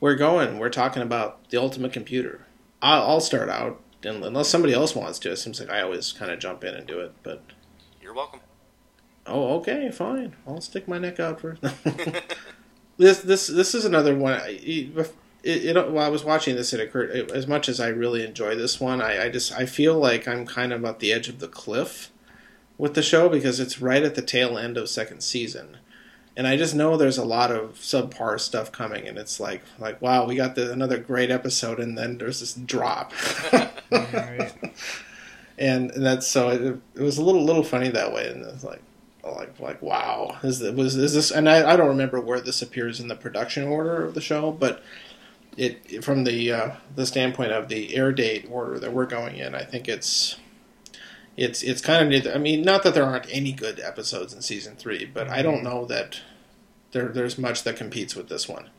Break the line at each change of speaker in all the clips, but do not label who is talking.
we're going. We're talking about the ultimate computer. I'll, I'll start out, and unless somebody else wants to. It seems like I always kind of jump in and do it, but
You're welcome.
oh, okay, fine. I'll stick my neck out first. this this this is another one. I- It, it, while I was watching this, it occurred it, as much as I really enjoy this one. I, I just I feel like I'm kind of at the edge of the cliff with the show because it's right at the tail end of second season, and I just know there's a lot of subpar stuff coming, and it's like like wow, we got the, another great episode, and then there's this drop.
Right.
and, and that's so it, it was a little little funny that way, and it's like like like wow, is it was is this? And I, I don't remember where this appears in the production order of the show, but it from the uh, the standpoint of the air date order that we're going in, I think it's. It's it's kind of I mean not that there aren't any good episodes in season three, but I don't know that there there's much that competes with this one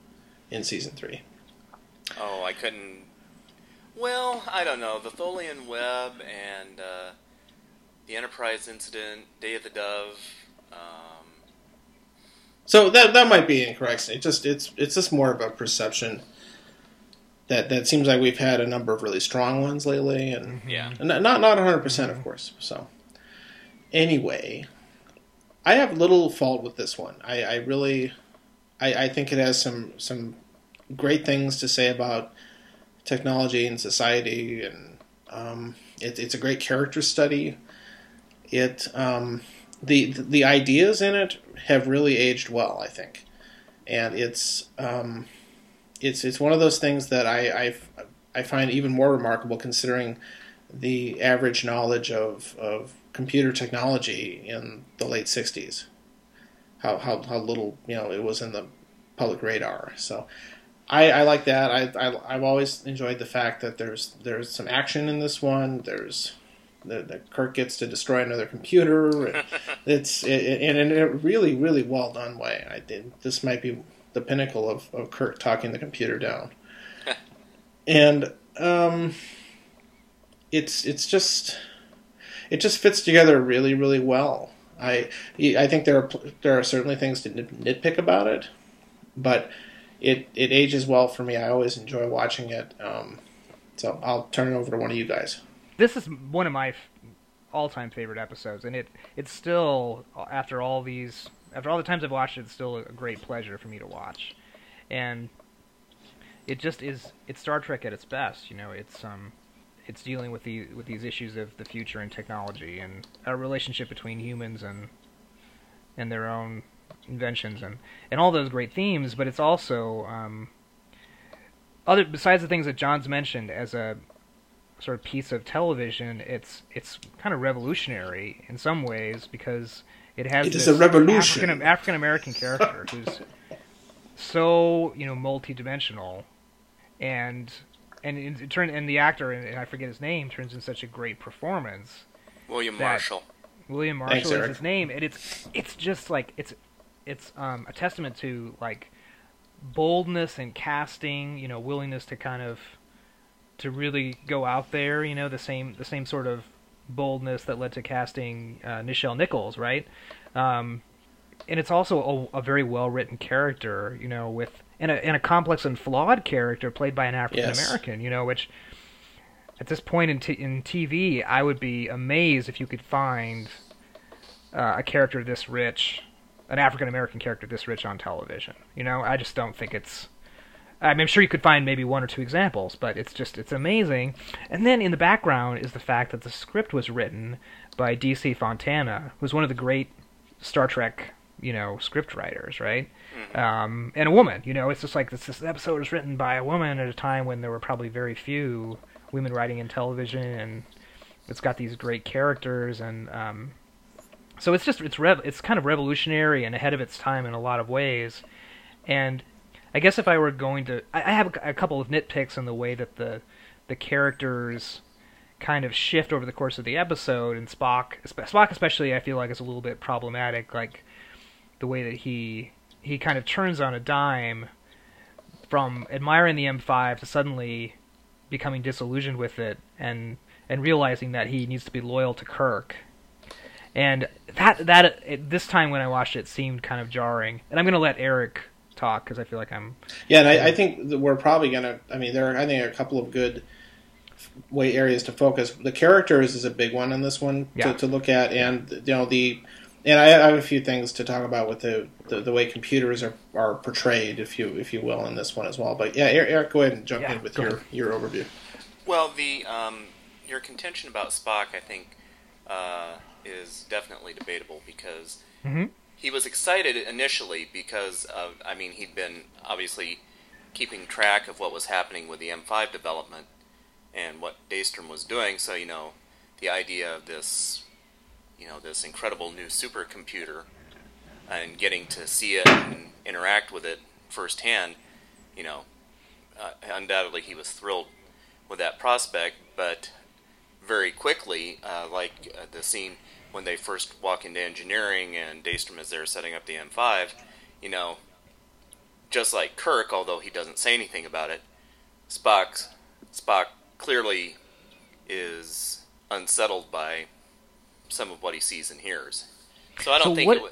in season three.
Oh, I couldn't. Well, I don't know. The Tholian Web and uh, the Enterprise incident, Day of the Dove. Um,
So that that might be incorrect. It just it's it's just more of a perception that that seems like we've had a number of really strong ones lately, and,
yeah.
and not not one hundred percent, of course. So anyway, I have little fault with this one. I, I really, I, I think it has some some great things to say about technology and society, and um, it, it's a great character study. It um, the the ideas in it have really aged well, I think, and it's um, it's it's one of those things that I I, I find even more remarkable considering the average knowledge of, of computer technology in the late '60s. How, how how little you know it was in the public radar. So I, I like that. I, I I've always enjoyed the fact that there's there's some action in this one. There's the, the Kirk gets to destroy another computer. It's it, and in a really really well done way. I think this might be the pinnacle of, of Kirk talking the computer down. and um, it's it's just it just fits together really really well. I I think there are there are certainly things to nitpick about it, but it it ages well for me. I always enjoy watching it. Um, so I'll turn it over to one of you guys.
this is one of my all-time favorite episodes, and it it's still after all these after all the times I've watched it, it's still a great pleasure for me to watch, and it just is it's Star Trek at its best. You know, it's um it's dealing with the with these issues of the future and technology and a relationship between humans and and their own inventions and and all those great themes. But it's also um, other besides the things that John's mentioned as a sort of piece of television, it's it's kind of revolutionary in some ways because it has
It is
this
a revolution.
African African American character who's so you know multi-dimensional, and and in, in turn and the actor and, and I forget his name turns in such a great performance.
William Marshall.
William Marshall
Thanks,
is
Eric.
his name, and it's it's just like it's it's um, a testament to like boldness and casting, you know, willingness to kind of to really go out there, you know, the same the same sort of boldness that led to casting uh, Nichelle Nichols, right? Um, and it's also a, a very well written character, you know, with and a and a complex and flawed character played by an African American, you know, which at this point in t- in TV, I would be amazed if you could find uh, a character this rich, an African American character this rich on television. You know, I just don't think it's. I mean, I'm sure you could find maybe one or two examples, but it's just it's amazing. And then in the background is the fact that the script was written by D.C. Fontana, who's one of the great Star Trek, you know, script writers, right? Um, and a woman. You know, it's just like this, this episode was written by a woman at a time when there were probably very few women writing in television, and it's got these great characters, and um, so it's just it's rev- it's kind of revolutionary and ahead of its time in a lot of ways. And I guess if I were going to, I, have a, a couple of nitpicks in the way that the the characters kind of shift over the course of the episode, and Spock, Spock especially, I feel like is a little bit problematic, like the way that he he kind of turns on a dime from admiring the M5 to suddenly becoming disillusioned with it and and realizing that he needs to be loyal to Kirk. And that that it, this time when I watched it seemed kind of jarring. And I'm going to let Eric talk because I feel like I'm.
Yeah, and I, I think that we're probably gonna. I mean, there are I think a couple of good way areas to focus. The characters is a big one in this one
Yeah.
to, to look at, and you know the. And I I have a few things to talk about with the, the, the way computers are, are portrayed, if you if you will, in this one as well. But yeah, Eric, Eric, go ahead and jump
Yeah,
in with your,
ahead.
your overview.
Well, the um, your contention about Spock, I think, uh, is definitely debatable because
Mhm.
He was excited initially because of, I mean, he'd been obviously keeping track of what was happening with the M5 development and what Daystrom was doing. So you know, the idea of this, you know, this incredible new supercomputer and getting to see it and interact with it firsthand, you know, uh, undoubtedly he was thrilled with that prospect, but very quickly, uh, like uh, the scene when they first walk into engineering and Daystrom is there setting up the M5, you know, just like Kirk, although he doesn't say anything about it, Spock, Spock clearly is unsettled by some of what he sees and hears. So I don't
So
think
what-
it would.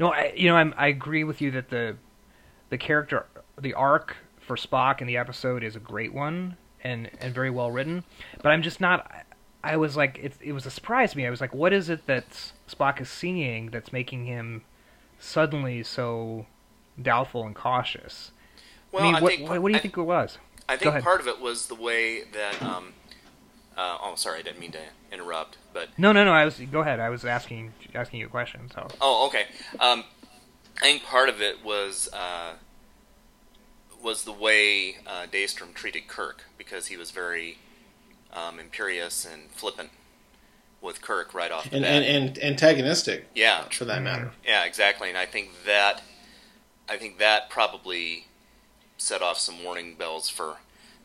No, I, you know, I'm, I agree with you that the the character, the arc for Spock in the episode is a great one and and very well written. But I'm just not. I was like, it, it was a surprise to me. I was like, what is it that Spock is seeing that's making him suddenly so doubtful and cautious?
Well,
I mean,
I
what,
think
what, what do you
I-
think it was?
I think part of it was the way that. Um, uh, oh, sorry, I didn't mean to interrupt, but
No, no, no. I was go ahead. I was asking asking you a question. So
oh, okay. Um, I think part of it was uh, was the way uh, Daystrom treated Kirk because he was very um, imperious and flippant with Kirk right off the
And,
bat.
and, and antagonistic,
yeah,
for that matter.
yeah, exactly. And I think that I think that probably set off some warning bells for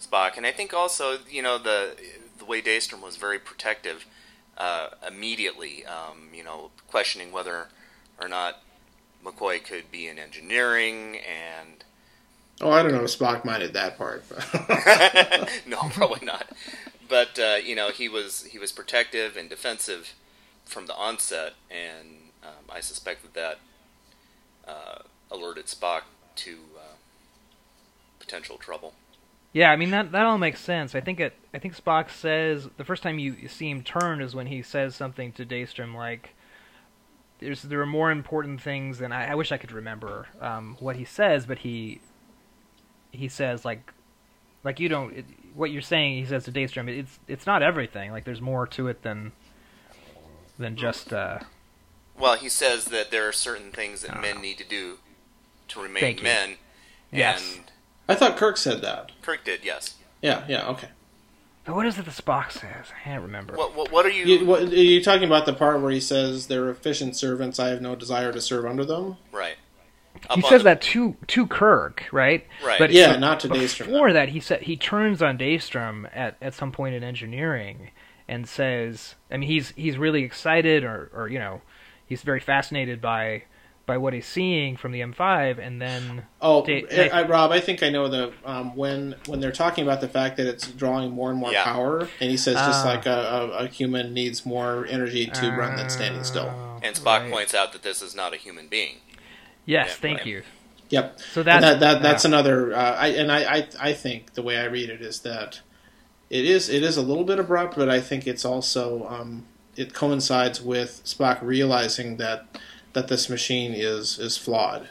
Spock. And I think also, you know, the the way Daystrom was very protective uh, immediately, um, you know, questioning whether or not McCoy could be in engineering and
Oh, I don't know if Spock minded that part.
no, probably not. But uh, you know, he was he was protective and defensive from the onset, and um, I suspect that that uh, alerted Spock to uh, potential trouble.
Yeah, I mean that that all makes sense. I think it. I think Spock says the first time you, see him turn is when he says something to Daystrom like, "There's there are more important things than I, I wish I could remember um, what he says, but he he says like like you don't what you're saying. He says to Daystrom, it's it's not everything. Like there's more to it than than just uh,
Well, he says that there are certain things that men need to do to remain
Thank you.
men.
Yes.
And
I thought Kirk said that.
Kirk did, yes.
Yeah, yeah, okay.
what is it that Spock says? I can't remember.
What, what, what are you,
You, what, are you talking about the part where he says they're efficient servants? I have no desire to serve under them.
right?
He says
the-
that to to Kirk, right?
Right.
But
Yeah,
but
not to Daystrom.
Before that, he said he turns on Daystrom at at some point in engineering and says, I mean, he's he's really excited, or or you know, he's very fascinated by by what he's seeing from the M5, and then
Oh,
Da-
I, I- Rob, I think I know the um, when when they're talking about the fact that it's drawing more and more
Yeah.
power, and he says just
Ah.
like a, a, a human needs more energy to run than standing still.
Oh,
and Spock
right.
points out that this is not a human being.
Yes,
Yeah,
thank
right.
you.
Yep.
So
And
that's
that, that that's
yeah.
another. Uh, I and I, I I think the way I read it is that it is it is a little bit abrupt, but I think it's also um, it coincides with Spock realizing that that this machine is is flawed.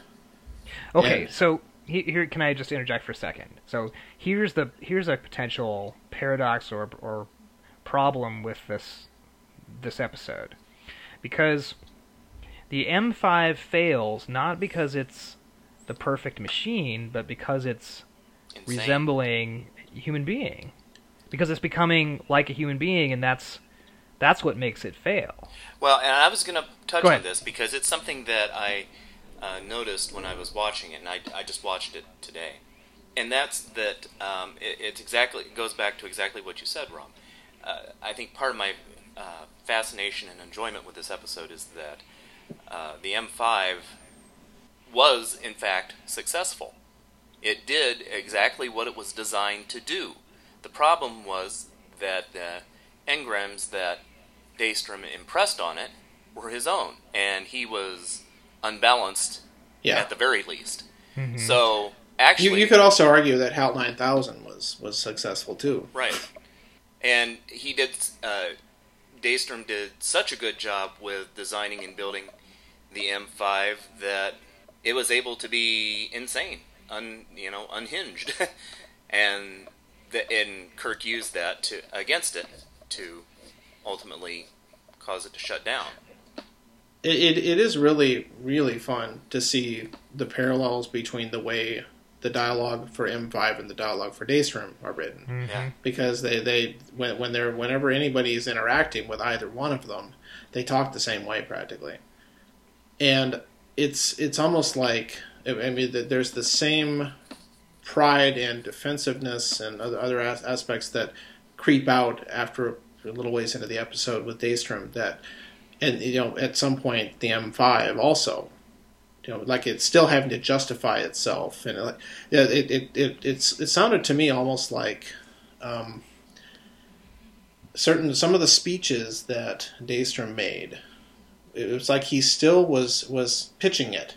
Okay,
And-
so he- here can I just interject for a second? So here's the here's a potential paradox or or problem with this this episode, because the M5 fails not because it's the perfect machine, but because it's
Insane.
resembling a human being, because it's becoming like a human being, and that's that's what makes it fail.
Well, and I was going to touch
Go
on this because it's something that I uh, noticed when I was watching it, and I, I just watched it today. And that's that um, it, it's exactly it goes back to exactly what you said, Rob. Uh, I think part of my uh, fascination and enjoyment with this episode is that uh, the M5 was in fact successful. It did exactly what it was designed to do. The problem was that the engrams that Daystrom impressed on it were his own, and he was unbalanced
Yeah.
at the very least.
Mhm.
So actually,
You, you could also argue that HAL 9000 was was successful too.
Right. And he did. Uh, Daystrom did such a good job with designing and building the M5 that it was able to be insane, un, you know, unhinged, and the, and Kirk used that to against it to ultimately cause it to shut down.
It, it, it is really really fun to see the parallels between the way the dialogue for M5 and the dialogue for Daystrom are written.
Mhm.
Because they they when when they're whenever anybody is interacting with either one of them, they talk the same way practically, and it's it's almost like I I mean that there's the same pride and defensiveness and other other as- aspects that creep out after a little ways into the episode with Daystrom that and you know at some point the M5 also you know like it's still having to justify itself and like yeah, it, it, it it's it sounded to me almost like um, certain some of the speeches that Daystrom made. It was like he still was was pitching it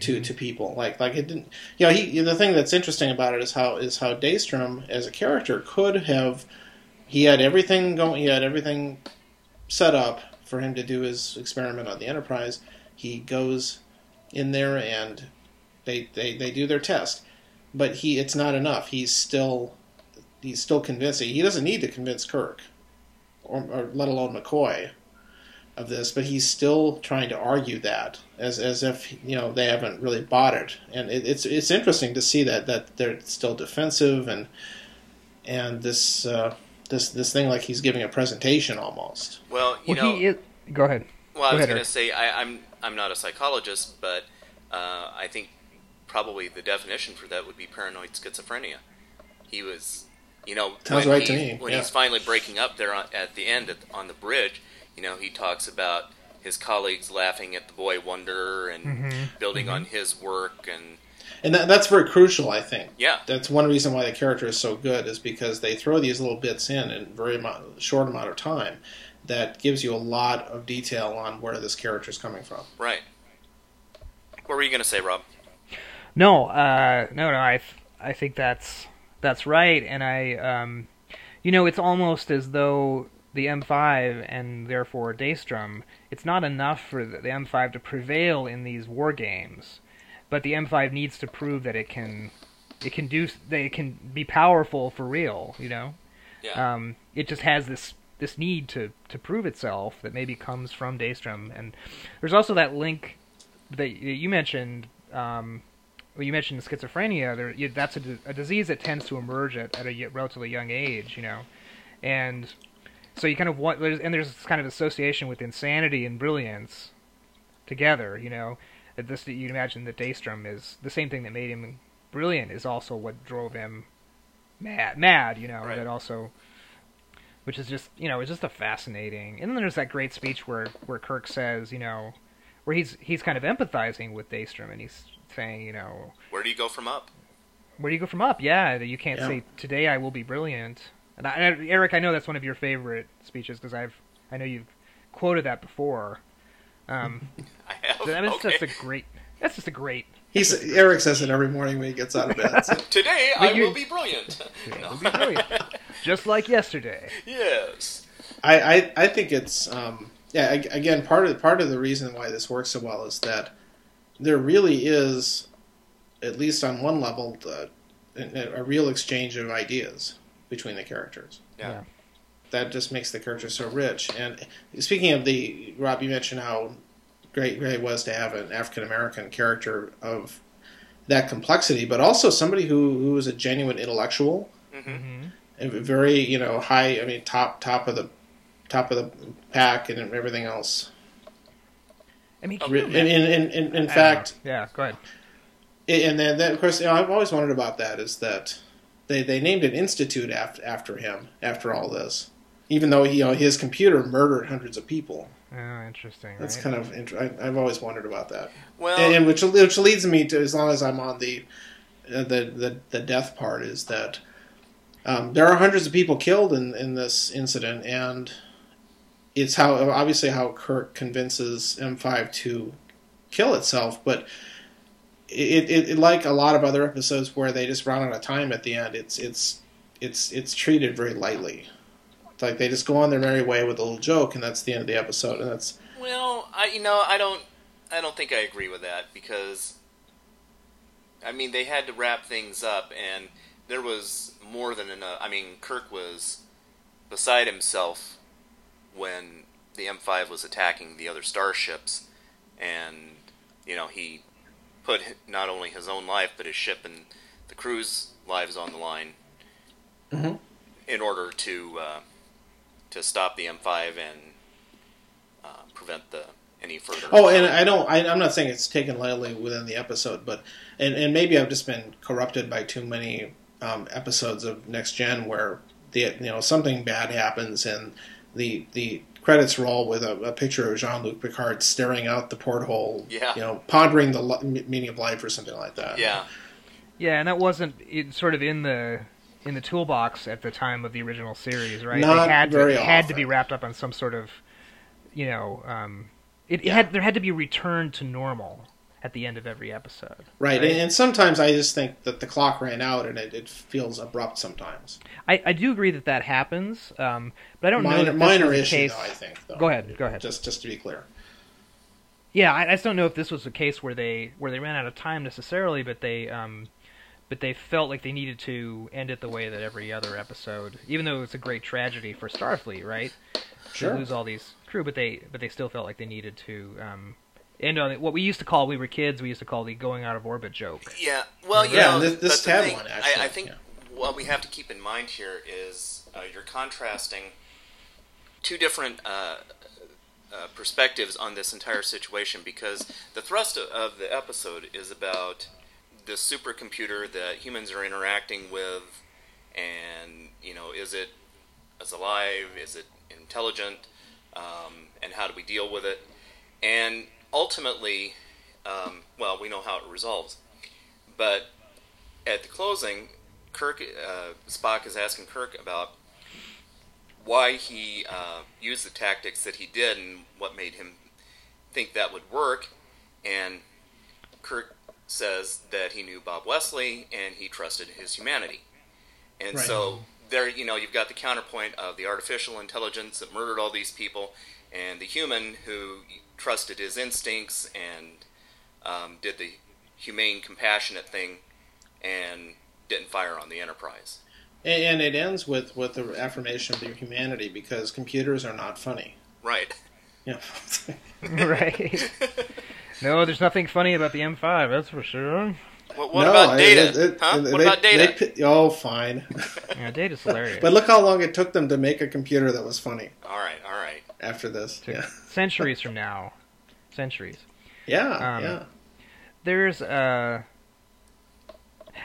to to people. Like like it didn't. You know, he the thing that's interesting about it is how is how Daystrom as a character could have. He had everything going. He had everything set up for him to do his experiment on the Enterprise. He goes in there and they they, they do their test, but he it's not enough. He's still he's still convincing. He doesn't need to convince Kirk, or, or let alone McCoy, of this. But he's still trying to argue that as as if you know they haven't really bought it. And it, it's it's interesting to see that that they're still defensive and and this uh, this this thing like he's giving a presentation almost.
Well, you
Well,
know,
he is. Go ahead.
Well, I
Go
was
ahead,
going to
Eric.
say I, I'm I'm not a psychologist, but uh, I think probably the definition for that would be paranoid schizophrenia. He was, you know,
Sounds
when
right to
he-
me,
When
yeah.
he's finally breaking up there on, at the end at, on the bridge, you know, he talks about his colleagues laughing at the boy wonder and
Mhm.
building on his work and
And that, that's very crucial, I think.
yeah,
That's one reason why the character is so good is because they throw these little bits in in a very amount, short amount of time that gives you a lot of detail on where this character is coming from.
right. What were you going to say, Rob?
No, uh, no, no. I, I think that's that's right, and I, um, you know, it's almost as though the M5 and therefore Daystrom, it's not enough for the, the M5 to prevail in these war games, but the M5 needs to prove that it can, it can do, that it can be powerful for real. You know,
Yeah,
um, it just has this this need to to prove itself that maybe comes from Daystrom, and there's also that link that you mentioned. Um, well, you mentioned schizophrenia. There, you, that's a, a disease that tends to emerge at, at a relatively young age, you know, and so you kind of want. There's, and there's this kind of association with insanity and brilliance together, you know. That this you'd imagine that Daystrom is the same thing that made him brilliant is also what drove him mad, mad, you know.
Right.
That also, which is just you know, it's just a fascinating. And then there's that great speech where where Kirk says, you know, where he's he's kind of empathizing with Daystrom and he's saying, you know,
where do you go from up?
where do you go from up? Yeah, you can't
Yeah.
say today I will be brilliant. And, I, and Eric, I know that's one of your favorite speeches because I've I know you've quoted that before. Um,
I have.
I mean,
okay.
just a great. That's just a great.
He's Eric says it every morning when he gets out of bed. So
Today I
you-
will be brilliant.
Yeah,
No.
it'll be brilliant. just like yesterday.
yes.
I, I, I think it's um, yeah. ag- Again, part of part of the reason why this works so well is that there really is, at least on one level, the, a, a real exchange of ideas between the characters.
Yeah.
That just makes the character so rich. And speaking of the Rob, you mentioned how great great it was to have an African American character of that complexity, but also somebody who who was a genuine intellectual
hmm
hmm
a very you know high i mean top top of the top of the pack and everything else
I mean,
Okay.
in in, in, in, in
I
fact
know. yeah. Go ahead.
and then, then of course you know, i've always wondered about that is that they they named an institute after after him after all this even though you know his computer murdered hundreds of people
Oh, interesting.
that's
right?
kind of interesting. I, i've always wondered about that
Well,
and, and which which leads me to as long as i'm on the uh, the, the the death part is that um, there are hundreds of people killed in in this incident, and it's how obviously how Kirk convinces M5 to kill itself, but it, it, it like a lot of other episodes where they just run out of time at the end. It's it's it's it's treated very lightly. It's like they just go on their merry way with a little joke, and that's the end of the episode. And that's
Well, I you know I don't I don't think I agree with that because I mean they had to wrap things up and there was more than enough. I mean Kirk was beside himself when the M5 was attacking the other starships, and you know he put not only his own life but his ship and the crew's lives on the line
Mhm.
in order to uh, to stop the M5 and uh, prevent the any further.
Oh, and I don't. I, I'm not saying it's taken lightly within the episode, but and and maybe I've just been corrupted by too many um, episodes of Next Gen where the you know something bad happens and the the credits roll with a, a picture of Jean Luc Picard staring out the porthole,
Yeah.
you know, pondering the li- meaning of life or something like that.
yeah,
Yeah, and that wasn't it, sort of in the in the toolbox at the time of the original series, right?
Not
they had to,
very
had to be wrapped up on some sort of, you know, um, it, it had there had to be a return to normal at the end of every episode.
Right,
Right.
And, and sometimes I just think that the clock ran out and it, it feels abrupt sometimes.
I, I do agree that that happens, um, but I don't know
Minor,
that
minor
was
issue, though, I think. Though.
Go ahead, go ahead.
Just just to be clear.
Yeah, I, I just don't know if this was the case where they where they ran out of time necessarily, but they um, but they felt like they needed to end it the way that every other episode, even though it's a great tragedy for Starfleet, right?
Sure.
To lose all these crew, but they but they still felt like they needed to um, end on it. What we used to call we were kids, we used to call the going out of orbit joke.
yeah. Well, you
Yeah,
know,
this- this
but
had
thing-
one, actually,
I, I think
yeah.
what we have to keep in mind here is uh, you're contrasting two different uh, uh, perspectives on this entire situation because the thrust of, of the episode is about the supercomputer that humans are interacting with, and you know, is it is alive? Is it intelligent? Um, and how do we deal with it? And ultimately, um, well, we know how it resolves. But at the closing, Kirk uh, Spock is asking Kirk about why he uh, used the tactics that he did and what made him think that would work. And Kirk says that he knew Bob Wesley and he trusted his humanity. And
Right.
so there, you know, you've got the counterpoint of the artificial intelligence that murdered all these people, and the human who trusted his instincts and um, did the humane, compassionate thing, and didn't fire on the Enterprise.
And, and it ends with with the affirmation of your humanity because computers are not funny.
Right.
Yeah.
right? no, there's nothing funny about the M5, that's for sure.
What, what
No,
about Data?
it- it-
huh?
they-
what about Data?
they oh, fine.
Yeah, Data's hilarious.
but look how long it took them to make a computer that was funny
all right, all right.
after this.
Took
Yeah.
Centuries from now, centuries.
Yeah.
Um,
yeah.
There's uh,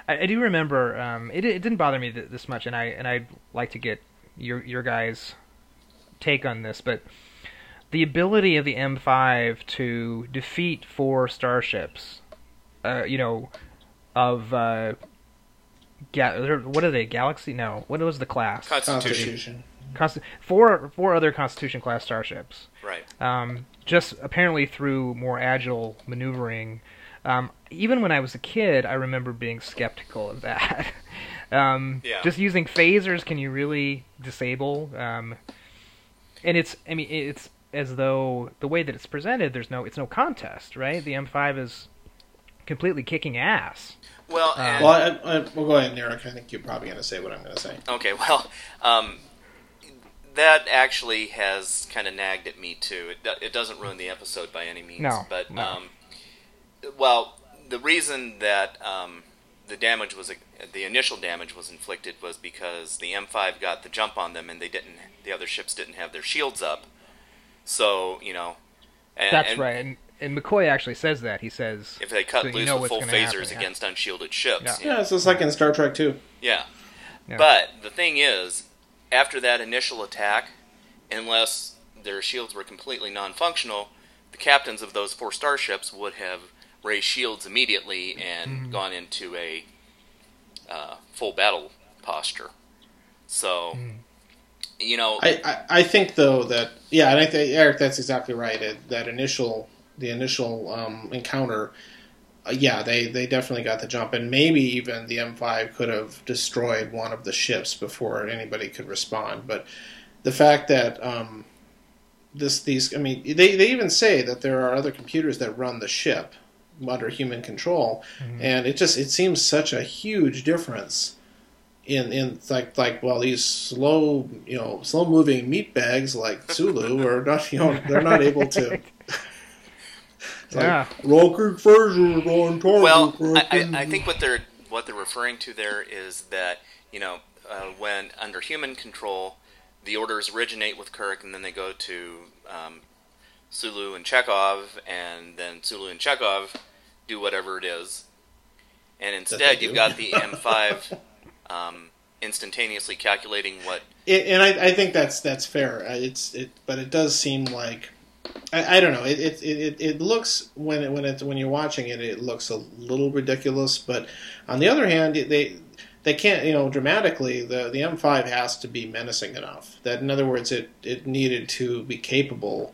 I, I do remember um, it, it didn't bother me th- this much, and I and I'd like to get your your guys' take on this, but the ability of the M5 to defeat four starships, uh, you know, of uh, ga- what are they? Galaxy? No, what was the class?
Constitution.
Constitution.
Consti- four four other Constitution class starships
Right.
um, just apparently through more agile maneuvering. Um, even when I was a kid, I remember being skeptical of that. um,
Yeah.
Just using phasers, can you really disable? Um, and it's, I mean, it's as though the way that it's presented, there's no, it's no contest, right? The M5 is completely kicking ass.
Well,
Uh,
and,
Well, I, I, well, go ahead, Eric. I think you're probably going to say what I'm going to say.
okay. Well, um, that actually has kind of nagged at me too. It, it doesn't ruin the episode by any means.
No,
But
no.
um, well, the reason that um, the damage was the initial damage was inflicted was because the M5 got the jump on them, and they didn't. The other ships didn't have their shields up. So you know. And,
That's
and
right. And, and McCoy actually says that. He says,
If they cut
So you
loose
know
with full phasers
happen, yeah.
against unshielded ships,
Yeah.
Yeah, it's just like in Star Trek too.
Yeah.
Yeah.
But the thing is, after that initial attack, unless their shields were completely non functional, the captains of those four starships would have raised shields immediately and
Mm-hmm.
gone into a uh, full battle posture. So,
Mm-hmm.
You know,
I, I, I think though that yeah, and I think Eric, that's exactly right. It, that initial the initial um, encounter, uh, yeah, they, they definitely got the jump, and maybe even the M5 could have destroyed one of the ships before anybody could respond. But the fact that um, this these, I mean, they, they even say that there are other computers that run the ship under human control, and it just it seems such a huge difference in in like like well these slow you know slow moving meat bags like Sulu are not you know they're not able to. It's like,
Yeah.
Rocket phaser on target.
Well, I, I, I think what they're what they're referring to there is that you know uh, when under human control, the orders originate with Kirk, and then they go to um, Sulu and Chekov, and then Sulu and Chekov do whatever it is, and instead you've got the M5 um, instantaneously calculating what.
It, and I, I think that's that's fair. It's it, but it does seem like I, I don't know. It it, it it looks when it, when it when you're watching it, it looks a little ridiculous. But on the other hand, they they can't you know dramatically the the M5 has to be menacing enough that in other words it it needed to be capable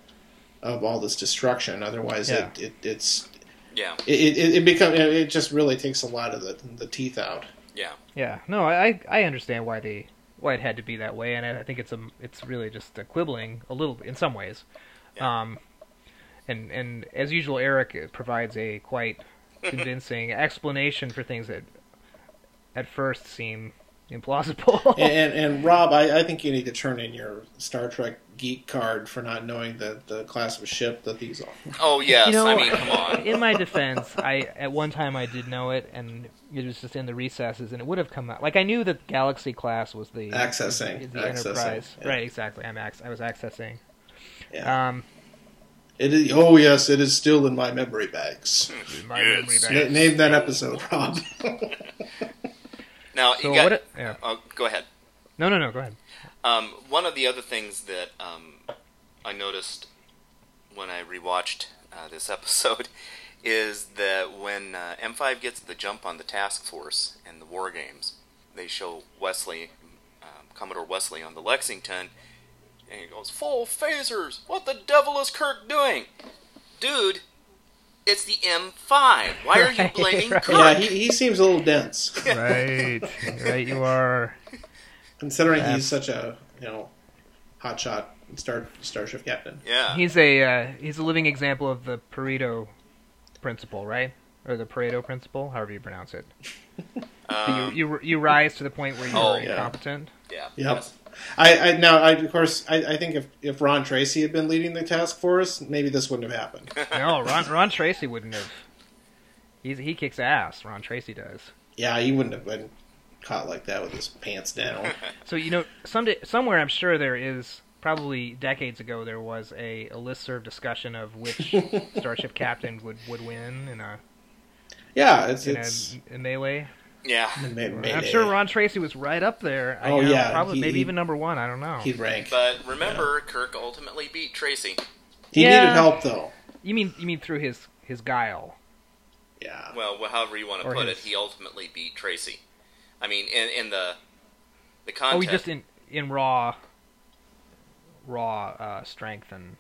of all this destruction. Otherwise,
Yeah.
it, it it's
Yeah,
it it, it become it just really takes a lot of the the teeth out.
Yeah,
Yeah, no, I I understand why they why it had to be that way, and I I think it's a it's really just a quibbling a little in some ways.
Yeah.
Um, and and as usual, Eric provides a quite convincing explanation for things that at first seem implausible.
and, and, and Rob, I, I think you need to turn in your Star Trek geek card for not knowing the, the class of ship that these are.
Oh yes,
You know,
I mean, come on.
in my defense, I at one time I did know it, and it was just in the recesses, and it would have come out. Like I knew that Galaxy class was the
Accessing,
the
accessing,
Enterprise,
yeah.
right? Exactly. I'm ac- I was accessing.
Yeah.
Um,
It is, oh yes, it is still in my memory bags.
my
Yes.
memory
Na-
bank.
name that episode, Rob.
Now
So
you got.
what? Yeah.
oh, go ahead.
No, no, no. Go ahead.
Um, one of the other things that um, I noticed when I rewatched uh, this episode is that when uh, M5 gets the jump on the task force in the war games, they show Wesley, um, Commodore Wesley, on the Lexington, and he goes, "Full phasers! What the devil is Kirk doing, dude?" It's the M5. Why are you blaming
right.
Kirk?
yeah, he, he seems a little dense,
right, right. You are.
considering
Yeah.
he's such a you know hotshot star starship captain.
Yeah.
He's a uh, he's a living example of the Pareto principle, right? Or the Pareto principle, however you pronounce it.
Um,
you, you you rise to the point where you're
Oh, yeah.
incompetent.
yeah.
Yep.
yes.
I, I now I, of course I, I think if, if Ron Tracey had been leading the task force, maybe this wouldn't have happened.
No, Ron Ron Tracey wouldn't have. He's he kicks ass. Ron Tracey does.
Yeah, he wouldn't have been caught like that with his pants down.
So you know, someday somewhere I'm sure there is probably decades ago there was a, a listserv discussion of which starship captain would, would win in a
Yeah, it's
in
it's
a, a melee.
Yeah.
I'm
Mayday.
sure Ron Tracey was right up there. I
Oh,
know,
yeah,
probably
he-
maybe
he-
even number one. I don't know.
he'd rank.
But remember, Kirk ultimately beat Tracey.
He
Yeah.
needed help though.
You mean you mean through his his guile?
Yeah.
Well, however you want to
Or
put
his-
it, he ultimately beat Tracey. I mean, in in the the
Oh, he just in in raw raw uh, strength and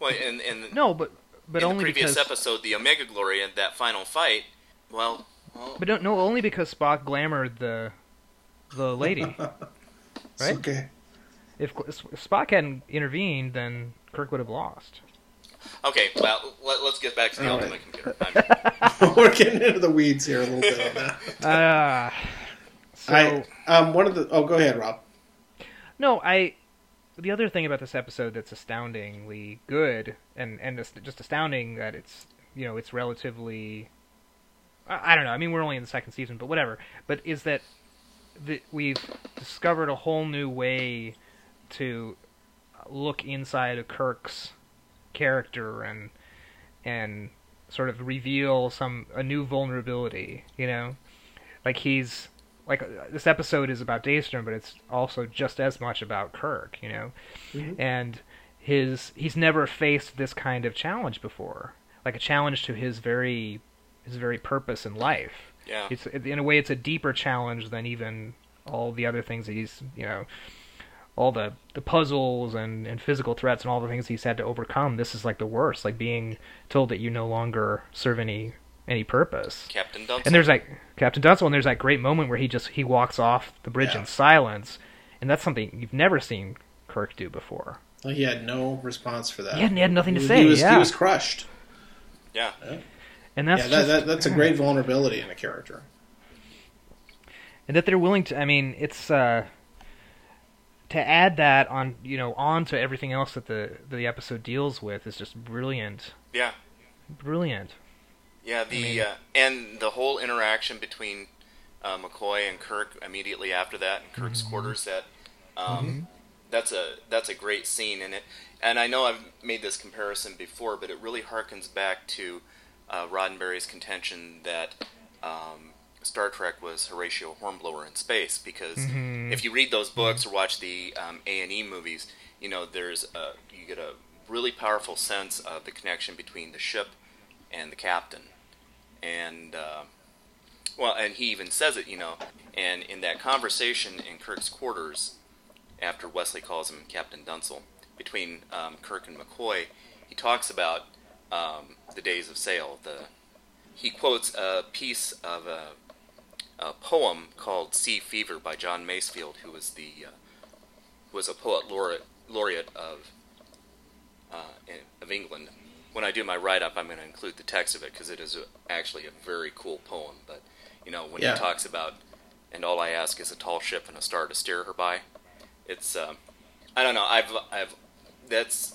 well, in in,
no, but but
in
only
the previous
because
episode, the Omega Glory and that final fight. Well, well
but don't, no, only because Spock glamored the the lady.
It's
Right?
okay.
if, if Spock hadn't intervened, then Kirk would have lost.
okay. Well, let, us get back to the
All
Ultimate
right.
Computer.
We're getting into the weeds here a little bit on that.
Uh, so
I um one of the oh go ahead Rob.
no, I. The other thing about this episode that's astoundingly good, and and it's just astounding that it's you know it's relatively. I, don't know. I mean, we're only in the second season, but whatever. But is that the, we've discovered a whole new way to look inside of Kirk's character and and sort of reveal some a new vulnerability. You know, like he's like uh, this episode is about Daystrom, but it's also just as much about Kirk. You know,
Mhm.
and his he's never faced this kind of challenge before, like a challenge to his very his very purpose in life.
yeah.
It's in a way it's a deeper challenge than even all the other things that he's you know all the the puzzles and and physical threats and all the things he's had to overcome. This is like the worst, like being told that you no longer serve any any purpose.
Captain Dunsel.
And there's like Captain Dunsel, and there's that great moment where he just he walks off the bridge
Yeah.
in silence, and that's something you've never seen Kirk do before.
Well, he had no response for that.
He had, he had nothing to
He-
say.
He was,
yeah,
he was crushed.
yeah.
And that's
yeah, that,
just,
that, that's a great vulnerability in a character.
and that they're willing to. I mean, it's uh, to add that on you know on to everything else that the the episode deals with is just brilliant,
Yeah.
brilliant.
Yeah, the
mean-
uh, and the whole interaction between uh, McCoy and Kirk immediately after that in Kirk's
Mm-hmm.
quarters that um, that's a that's a great scene in it. And I know I've made this comparison before, but it really harkens back to uh, Roddenberry's contention that um, Star Trek was Horatio Hornblower in space. Because
Mhm.
if you read those books or watch the um, A and E movies, you know there's a, you get a really powerful sense of the connection between the ship and the captain, and uh, well, and he even says it, you know, and in that conversation in Kirk's quarters, after Wesley calls him Captain Dunsel, between um, Kirk and McCoy, he talks about um, the days of sail. The he quotes a piece of a, a poem called "Sea Fever" by John Masefield, who was the uh, was a poet laureate, laureate of uh, in- of England. When I do my write up, I'm going to include the text of it because it is a, actually a very cool poem. But you know, when
Yeah.
he talks about, and all I ask is a tall ship and a star to steer her by, it's um, I don't know. I've I've that's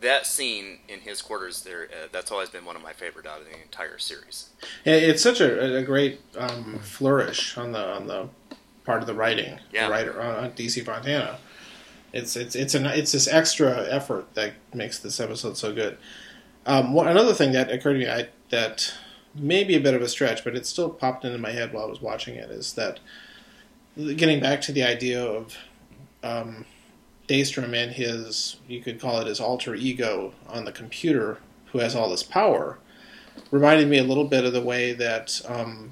that scene in his quarters there. Uh, that's always been one of my favorite out of the entire series.
It's such a, a great um, flourish on the on the part of the writing,
Yeah.
the writer on, on DC Fontana. It's it's it's an it's this extra effort that makes this episode so good. Um, one, another thing that occurred to me I, that may be a bit of a stretch, but it still popped into my head while I was watching it is that getting back to the idea of um, Daystrom and his you could call it his alter ego on the computer who has all this power reminded me a little bit of the way that um,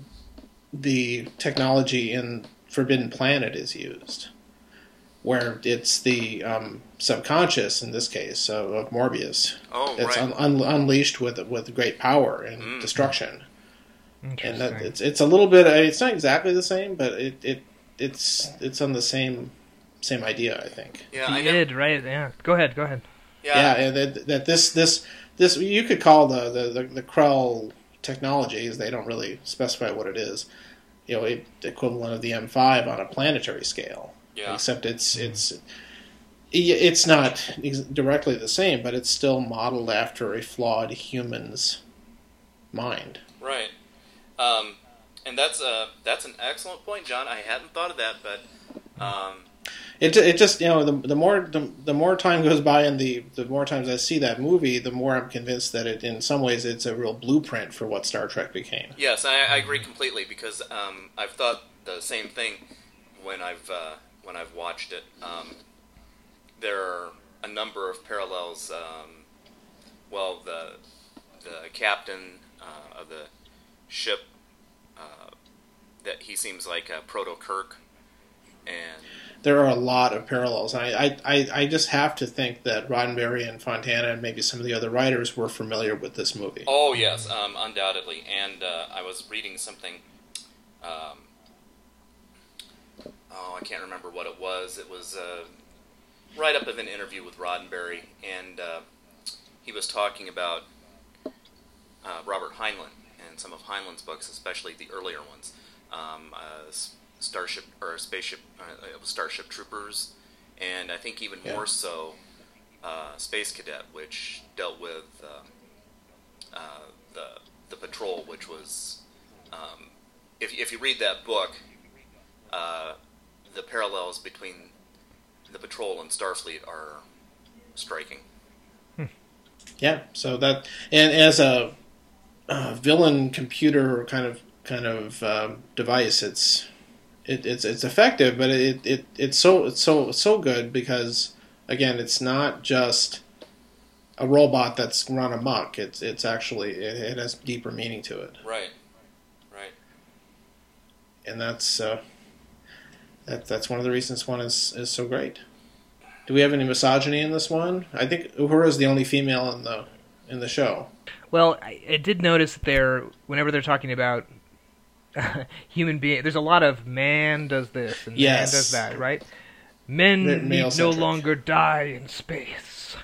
the technology in Forbidden Planet is used, where it's the um, subconscious in this case of, of Morbius.
Oh,
It's
right.
un- un- unleashed with with great power and
Mm.
destruction, and that, it's it's a little bit. It's not exactly the same, but it, it it's it's on the same same idea, I think.
yeah,
the
I never,
id, right? Yeah. Go ahead. Go ahead.
yeah,
yeah, and that, that this this this you could call the the the, the Krell technologies. They don't really specify what it is. You know, it, equivalent of the M5 on a planetary scale.
yeah.
Except it's it's it's not directly the same, but it's still modeled after a flawed human's mind.
Right. Um, and that's uh that's an excellent point, John. I hadn't thought of that, but um,
It, it just you know the, the more the, the more time goes by and the the more times I see that movie, the more I'm convinced that it in some ways it's a real blueprint for what Star Trek became.
yes, I, I agree completely because um, I've thought the same thing when I've uh, when I've watched it. Um, there are a number of parallels. Um, well, the the captain uh, of the ship uh, that he seems like a proto Kirk, and
There are a lot of parallels. And I, I, I just have to think that Roddenberry and Fontana and maybe some of the other writers were familiar with this movie.
Oh yes, um, undoubtedly. And uh, I was reading something. Um, oh, I can't remember what it was. It was uh, right up of an interview with Roddenberry, and uh, he was talking about uh, Robert Heinlein and some of Heinlein's books, especially the earlier ones. Um, uh, Starship or Spaceship, uh, Starship Troopers, and I think even
Yeah.
more so, uh, Space Cadet, which dealt with. Uh, uh, the the patrol, which was um, if if you read that book, uh, the parallels between the patrol and Starfleet are striking.
Yeah, so that and as a uh, villain computer kind of kind of um, device, it's it, it's it's effective, but it, it it's so it's so so good because again, it's not just a robot that's run amok. It's it's actually it, it has deeper meaning to it,
Right, right.
and that's uh, that that's one of the reasons one is is so great. Do we have any misogyny in this one? I think Uhura is the only female in the in the show.
Well, I, I did notice that they're whenever they're talking about human being, there's a lot of man does this and
Yes.
man does that, right? Men need no longer die in space.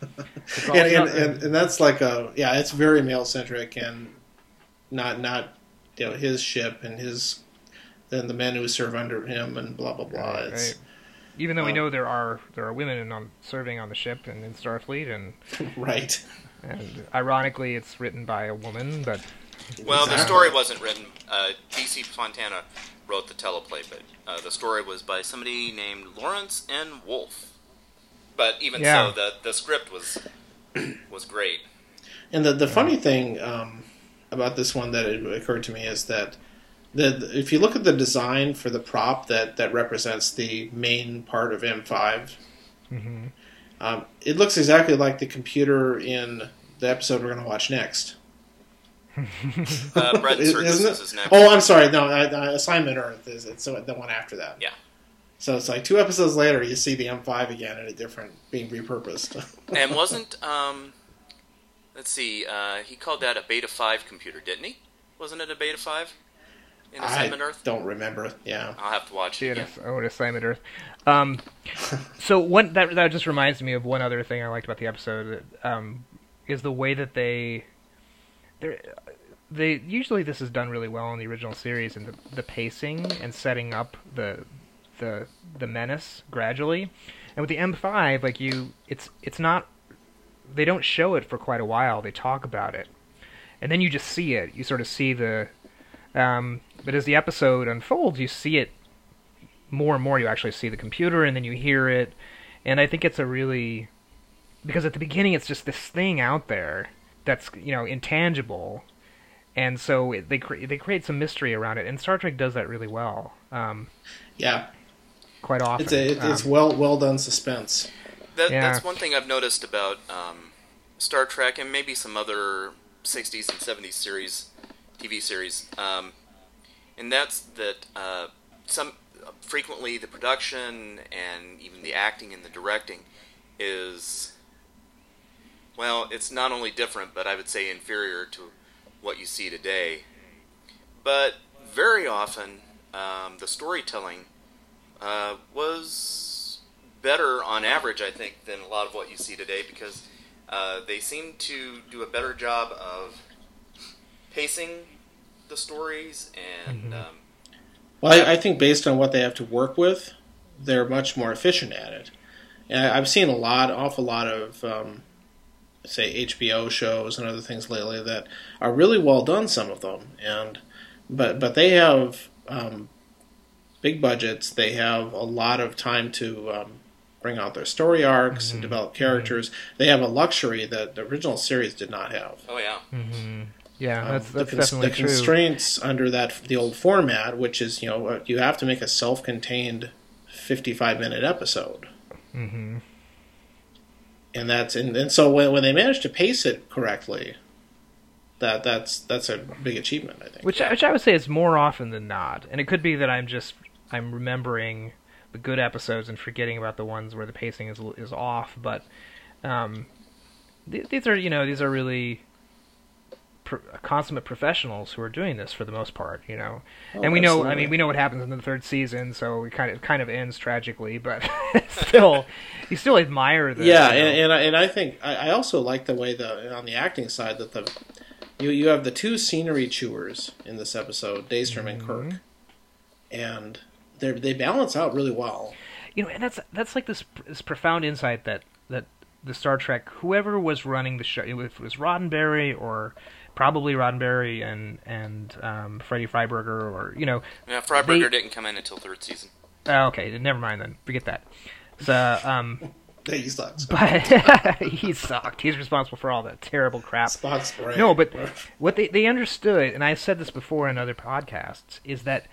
And, and, and, and that's like a yeah, it's very male centric and not not you know his ship and his then the men who serve under him and blah blah blah.
Right,
It's
right. Even though we
uh,
know there are there are women on serving on the ship and in Starfleet, and
right.
and ironically, it's written by a woman, but
Well, the story wasn't written. Uh, DC Fontana wrote the teleplay, but uh, the story was by somebody named Laurence N. Wolfe. But even
Yeah.
so, the the script was was great.
And the the funny thing um, about this one that it occurred to me is that the if you look at the design for the prop that that represents the main part of M5,
mhm.
um, it looks exactly like the computer in the episode we're going to watch next.
Uh, Brett
Isn't
Circus
it?
is his next.
Oh, I'm sorry. No, I, I, Assignment Earth is it's the one after that.
Yeah.
So it's like two episodes later, you see the M5 again in a different, being repurposed.
and wasn't um, let's see, uh, he called that a Beta Five computer, didn't he? Wasn't it a Beta Five in
I
Assignment Earth?
don't remember. Yeah.
I'll have to watch it. again.
that's- oh, assignment Earth. Um, so one that that just reminds me of one other thing I liked about the episode um, is the way that they they they usually this is done really well in the original series and the, the pacing and setting up the the the menace gradually. And with the M5, like you, it's it's not they don't show it for quite a while. They talk about it, and then you just see it. You sort of see the. Um, but as the episode unfolds, you see it more and more. You actually see the computer, and then you hear it. And I think it's a really because at the beginning it's just this thing out there that's you know intangible, and so it, they cre- they create some mystery around it. And Star Trek does that really well, um,
Yeah.
quite often.
It's a, it, it's
Um,
well well done suspense.
That,
Yeah.
That's one thing I've noticed about um, Star Trek and maybe some other 60s and 70s series, TV series, um, and that's that uh, some frequently the production and even the acting and the directing is well, it's not only different, but I would say inferior to what you see today. But very often, um, the storytelling uh, was better on average, I think, than a lot of what you see today because uh, they seem to do a better job of pacing the stories and
Mhm.
um,
Well, I, I think based on what they have to work with, they're much more efficient at it. And I, I've seen a lot, awful lot of, um, say, HBO shows and other things lately that are really well done. Some of them, and but but they have um, big budgets. They have a lot of time to um, bring out their story arcs and
Mhm.
develop characters. They have a luxury that the original series did not have.
oh yeah,
mhm. Yeah,
Um,
that's
the cons-
definitely
the
true.
constraints under that the old format, which is you know uh, you have to make a self-contained fifty-five minute episode,
hmm
and that's and, and so when when they manage to pace it correctly, that that's that's a big achievement, I think.
Which which I would say is more often than not, and it could be that I'm just I'm remembering the good episodes and forgetting about the ones where the pacing is is off. But um, th- these are you know these are really pro- consummate professionals who are doing this for the most part. You know,
Oh,
and we know I mean we know what happens in the third season, so it kind of it kind of ends tragically, but still you still admire the
yeah,
you know,
and, and I, and I think I, I also like the way the on the acting side that the you you have the two scenery chewers in this episode, Daystrom and Kirk,
mm-hmm.
and they they balance out really well.
you know, and that's that's like this, this profound insight that that the Star Trek, whoever was running the show, if it was Roddenberry or probably Roddenberry and and um, Freddie Freiberger, or you know,
yeah. Freiberger
They-
didn't come in until third season.
uh, okay, never mind then, forget that. So, um,
He sucks.
but he sucked. He's responsible for all that terrible crap.
Spock's brain.
No, but what they they understood, and I said this before in other podcasts, is that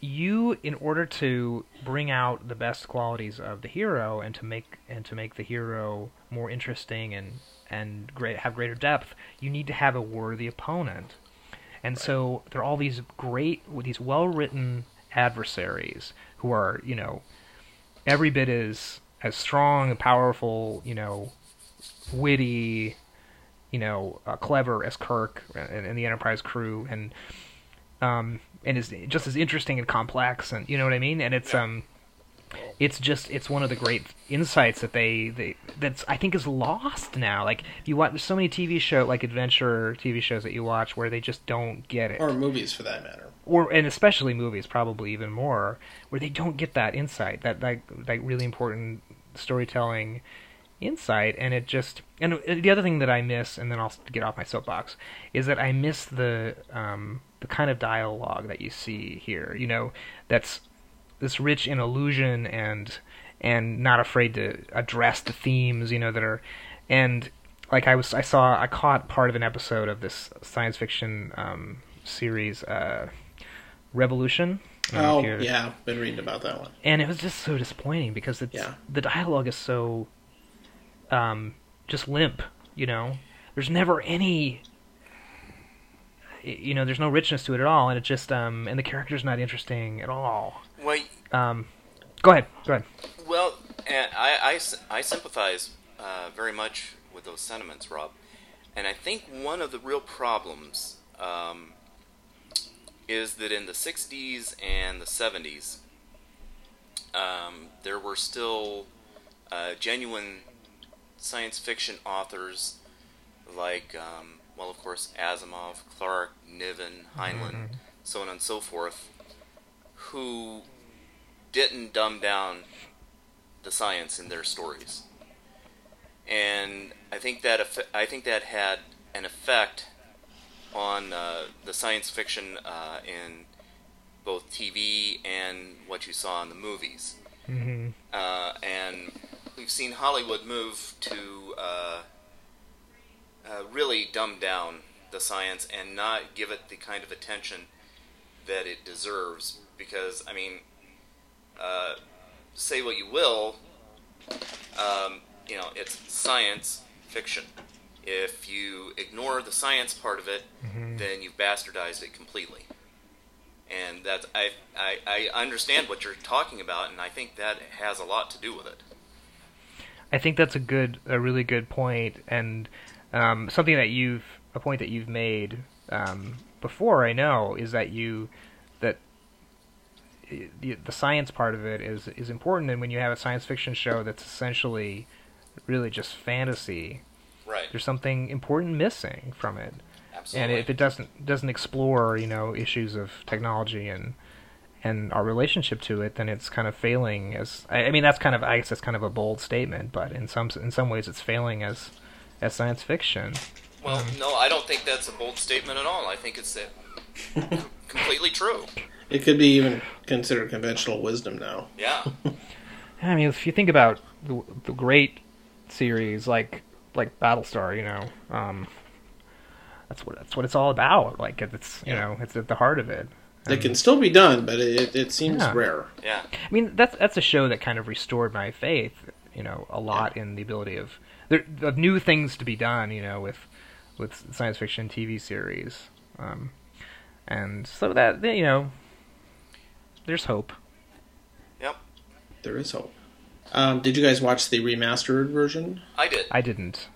you, in order to bring out the best qualities of the hero and to make and to make the hero more interesting and and great have greater depth, you need to have a worthy opponent. And so there are all these great, these well written adversaries who are, you know, every bit as as strong and powerful, you know, witty, you know, uh, clever as Kirk and, and the Enterprise crew, and um, and is just as interesting and complex, and you know what I mean. And it's um, it's just it's one of the great insights that they, they that's I think is lost now. Like you watch, there's so many TV show like adventure TV shows that you watch where they just don't get it,
or movies for that matter,
or and especially movies probably even more where they don't get that insight, that like like really important storytelling insight. And it just and the other thing that I miss and then I'll get off my soapbox is that I miss the um the kind of dialogue that you see here you know that's this rich in illusion and and not afraid to address the themes you know that are and like I was I saw I caught part of an episode of this science fiction um series uh Revolution
Oh yeah, been reading about that one.
And it was just so disappointing because it's
yeah.
the dialogue is so um, just limp. You know, there's never any. You know, there's no richness to it at all, and it just um, and the character's not interesting at all.
Well,
um, go ahead, go ahead.
Well, and I, I, I sympathize uh, very much with those sentiments, Rob, and I think one of the real problems um, is that in the '60s and the '70s, um, there were still uh, genuine science fiction authors like, um, well, of course, Asimov, Clarke, Niven, Heinlein, mm-hmm. so on and so forth, who didn't dumb down the science in their stories. And I think that I think that had an effect on uh, the science fiction uh, in both TV and what you saw in the movies.
Mm-hmm.
Uh, and we've seen Hollywood move to uh, uh, really dumb down the science and not give it the kind of attention that it deserves. Because, I mean, uh, say what you will, um, you know, it's science fiction. If you ignore the science part of it, mm-hmm. then you've bastardized it completely. And that's I, I I understand what you're talking about, and I think that has a lot to do with it.
I think that's a good, a really good point, and um, something that you've a point that you've made um, before. I know is that you the, the science part of it is is important, and when you have a science fiction show that's essentially really just fantasy,
right?
There's something important missing from it.
Absolutely.
And if it doesn't doesn't explore, you know, issues of technology and and our relationship to it, then it's kind of failing as. I, I mean, that's kind of I guess that's kind of a bold statement, but in some in some ways, it's failing as as science fiction.
Well, um, no, I don't think that's a bold statement at all. I think it's completely true.
It could be even considered conventional wisdom now.
Yeah.
I mean, if you think about the, the great series like like Battlestar, you know, um, that's what that's what it's all about. Like it's you yeah. know it's at the heart of it.
It can still be done, but it, it seems
yeah.
rare.
Yeah.
I mean, that's that's a show that kind of restored my faith, you know, a lot yeah. in the ability of there of new things to be done, you know, with with science fiction TV series, um, and so that you know, there's hope.
Yep.
There is hope. Um, did you guys watch the remastered version?
I did.
I didn't.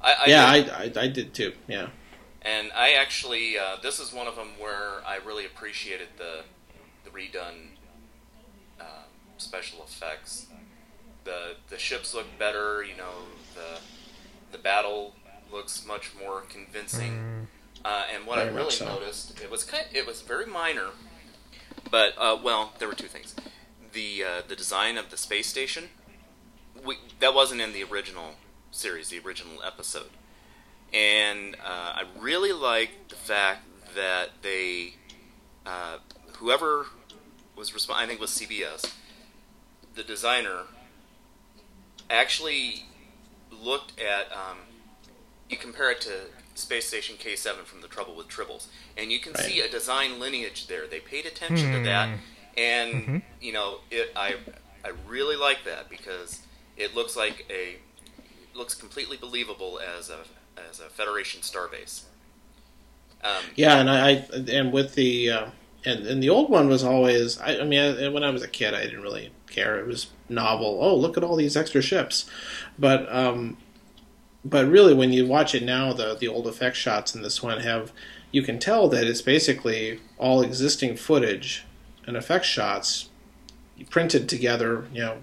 I, I
yeah, did. I, I, I did too. Yeah.
And I actually, uh, this is one of them where I really appreciated the the redone uh, special effects. The the ships look better. You know, the the battle looks much more convincing. Mm. Uh, and what very I really so. noticed, it was kind, it was very minor, but uh, well, there were two things: the uh, the design of the space station. We, that wasn't in the original series, the original episode and uh, I really like the fact that they, uh, whoever was responsible, I think was CBS, the designer, actually looked at. Um, you compare it to Space Station K7 from The Trouble with Tribbles, and you can right. see a design lineage there. They paid attention mm. to that, hmm. and mm-hmm. you know, it. I I really like that because it looks like a looks completely believable as a as a Federation starbase. Um,
yeah, and I, I, and with the uh, and and the old one was always. I, I mean, I, when I was a kid, I didn't really care. It was novel. Oh, look at all these extra ships, but um, but really, when you watch it now, the the old effect shots in this one have you can tell that it's basically all existing footage and effect shots printed together. You know,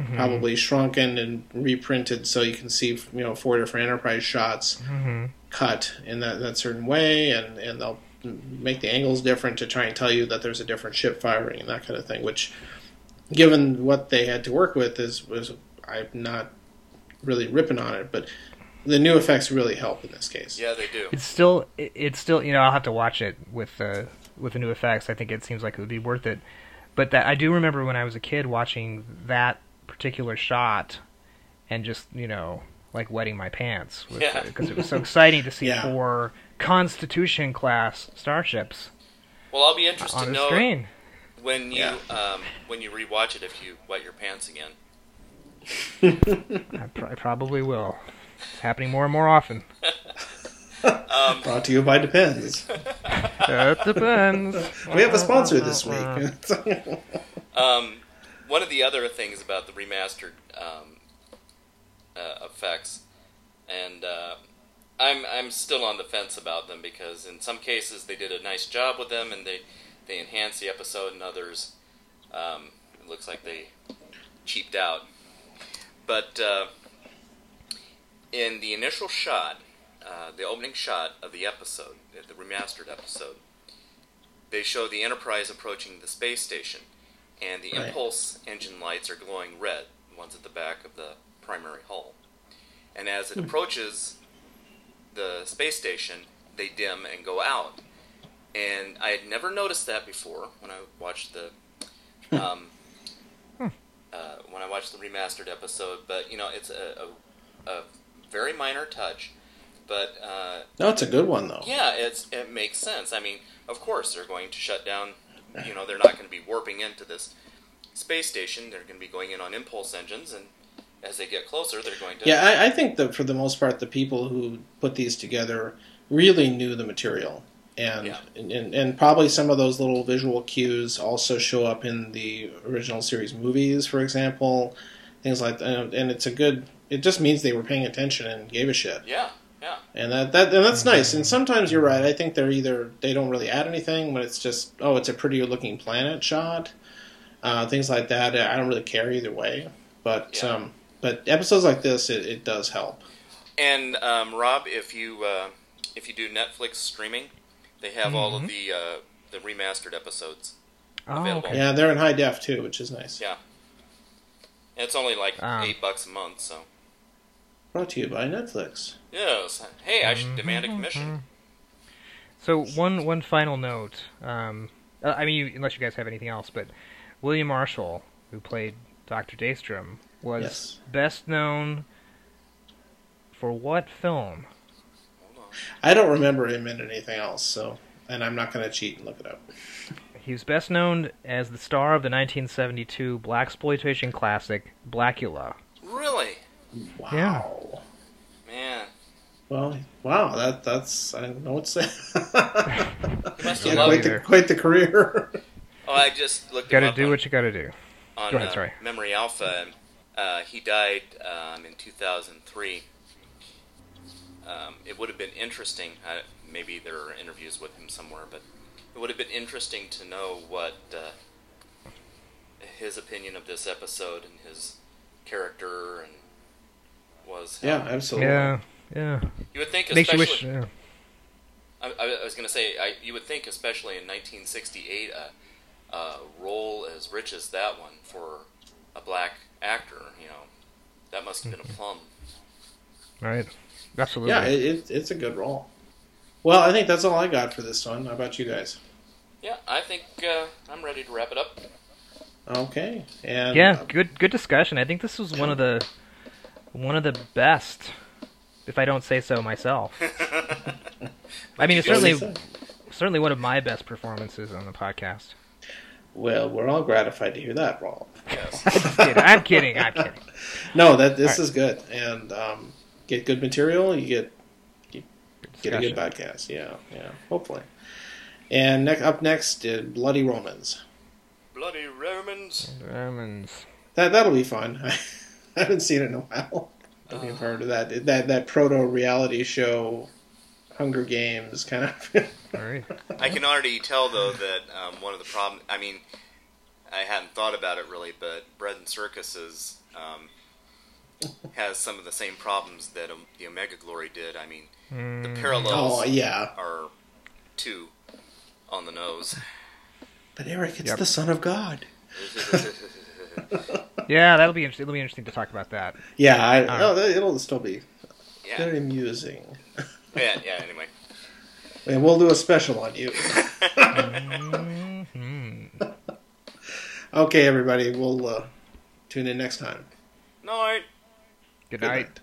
Mm-hmm.
probably shrunken and reprinted so you can see you know four different enterprise shots
Mm-hmm.
cut in that, that certain way and, and they'll make the angles different to try and tell you that there's a different ship firing and that kind of thing which given what they had to work with is was I'm not really ripping on it but the new effects really help in this case
Yeah, they do.
It's still, it's still, you know, I'll have to watch it with uh, with the new effects. I think it seems like it would be worth it. But that I do remember when I was a kid watching that particular shot, and just you know, like wetting my pants
Yeah.
because it was so exciting to see
Yeah.
four Constitution class starships
Well, I'll be interested
on
to know
screen.
when you
Yeah.
um, when you rewatch it if you wet your pants again.
I, pr- I probably will. It's happening more and more often.
Um,
brought to you by Depends
That depends.
we have a sponsor this week
Um, one of the other things about the remastered um, uh, effects, and uh, I'm I'm still on the fence about them because in some cases they did a nice job with them and they they enhanced the episode, and others um, it looks like they cheaped out. But uh, in the initial shot, uh, the opening shot of the episode, the remastered episode, they show the Enterprise approaching the space station, and the
Right.
impulse engine lights are glowing red, the ones at the back of the primary hull. And as it approaches the space station, they dim and go out. And I had never noticed that before when I watched the um, uh, when I watched the remastered episode. But you know, it's a, a, a very minor touch. But uh,
no it's a good one though
yeah, it's it makes sense. I mean, of course they're going to shut down. You know, they're not going to be warping into this space station. They're going to be going in on impulse engines, and as they get closer, they're going to.
Yeah, I, I think that for the most part, the people who put these together really knew the material, and,
Yeah.
and and probably some of those little visual cues also show up in the original series movies, for example, things like that. And it's a good. It just means they were paying attention and gave a shit,
Yeah, yeah,
and that that and that's nice. And sometimes you're right. I think they're either they don't really add anything, but it's just oh, it's a prettier looking planet shot, uh, things like that. I don't really care either way, but.
Yeah.
Um, but episodes like this, it, it does help.
And um, Rob, if you uh, if you do Netflix streaming, they have all of the uh, the remastered episodes.
Oh,
Available.
okay.
Yeah, they're in high def too, which is nice.
Yeah. And it's only like
Ah.
eight bucks a month, so
Brought to you by Netflix.
yes. Hey, I should demand a commission.
So one one final note. Um, uh, I mean, you, unless you guys have anything else, but William Marshall, who played Doctor Daystrom, was
Yes.
best known for what film?
I don't remember him in anything else, so and I'm not going to cheat and look it up.
He was best known as the star of the 1972 black exploitation classic Blackula.
Really,
Wow.
Yeah.
man.
Well, wow. That that's I don't know what to say.
Must
Yeah,
have
love
quite the quite the career.
Oh, I just looked
Gotta do
on,
what you gotta do.
on
Go ahead,
uh,
sorry.
Memory Alpha. And, uh, he died um, in 2003. Um, it would have been interesting. Uh, maybe there are interviews with him somewhere, but it would have been interesting to know what uh, his opinion of this episode and his character and was.
yeah, absolutely.
Yeah, yeah.
You would think,
Makes you
especially.
wish. Yeah.
I, I was going to say, I, you would think, especially in 1968, a, a role as rich as that one for a black actor, you know, that must have been a plum.
Right. Absolutely.
Yeah, it, it, it's a good role. Well, I think that's all I got for this one. How about you guys?
Yeah, I think uh, I'm ready to wrap it up.
Okay. And
yeah,
uh,
good good discussion. I think this was one of the one of the best, if I don't say so myself. I mean, it's
what do you
certainly certainly one of my best performances on the podcast.
Well, we're all gratified to hear that, Roll.
Yes.
I'm kidding. I'm kidding. I'm kidding.
No, that this
All
is good, and um, get good material. You get you get a good podcast. Yeah, yeah. Hopefully. And next up next, uh, Bloody Romans.
Bloody Romans.
Romans.
That that'll be fun. I haven't seen it in a while. if you've heard of that. That that proto reality show, Hunger Games, kind of.
Right.
I can already tell though that um, one of the problems. I mean, I hadn't thought about it really, but Bread and Circuses um, has some of the same problems that um, the Omega Glory did. I mean, the
Mm,
parallels
oh yeah,
are two on the nose.
but Eric, it's
Yep.
the Son of God.
Yeah, that'll be interesting. It'll be interesting to talk about that.
Yeah, I,
All
no, it'll still be
yeah.
very amusing.
yeah, yeah. Anyway,
And we'll do a special on you.
Mhm.
okay, everybody, we'll uh, tune in next time.
no, I.
Good
Good
night.
night.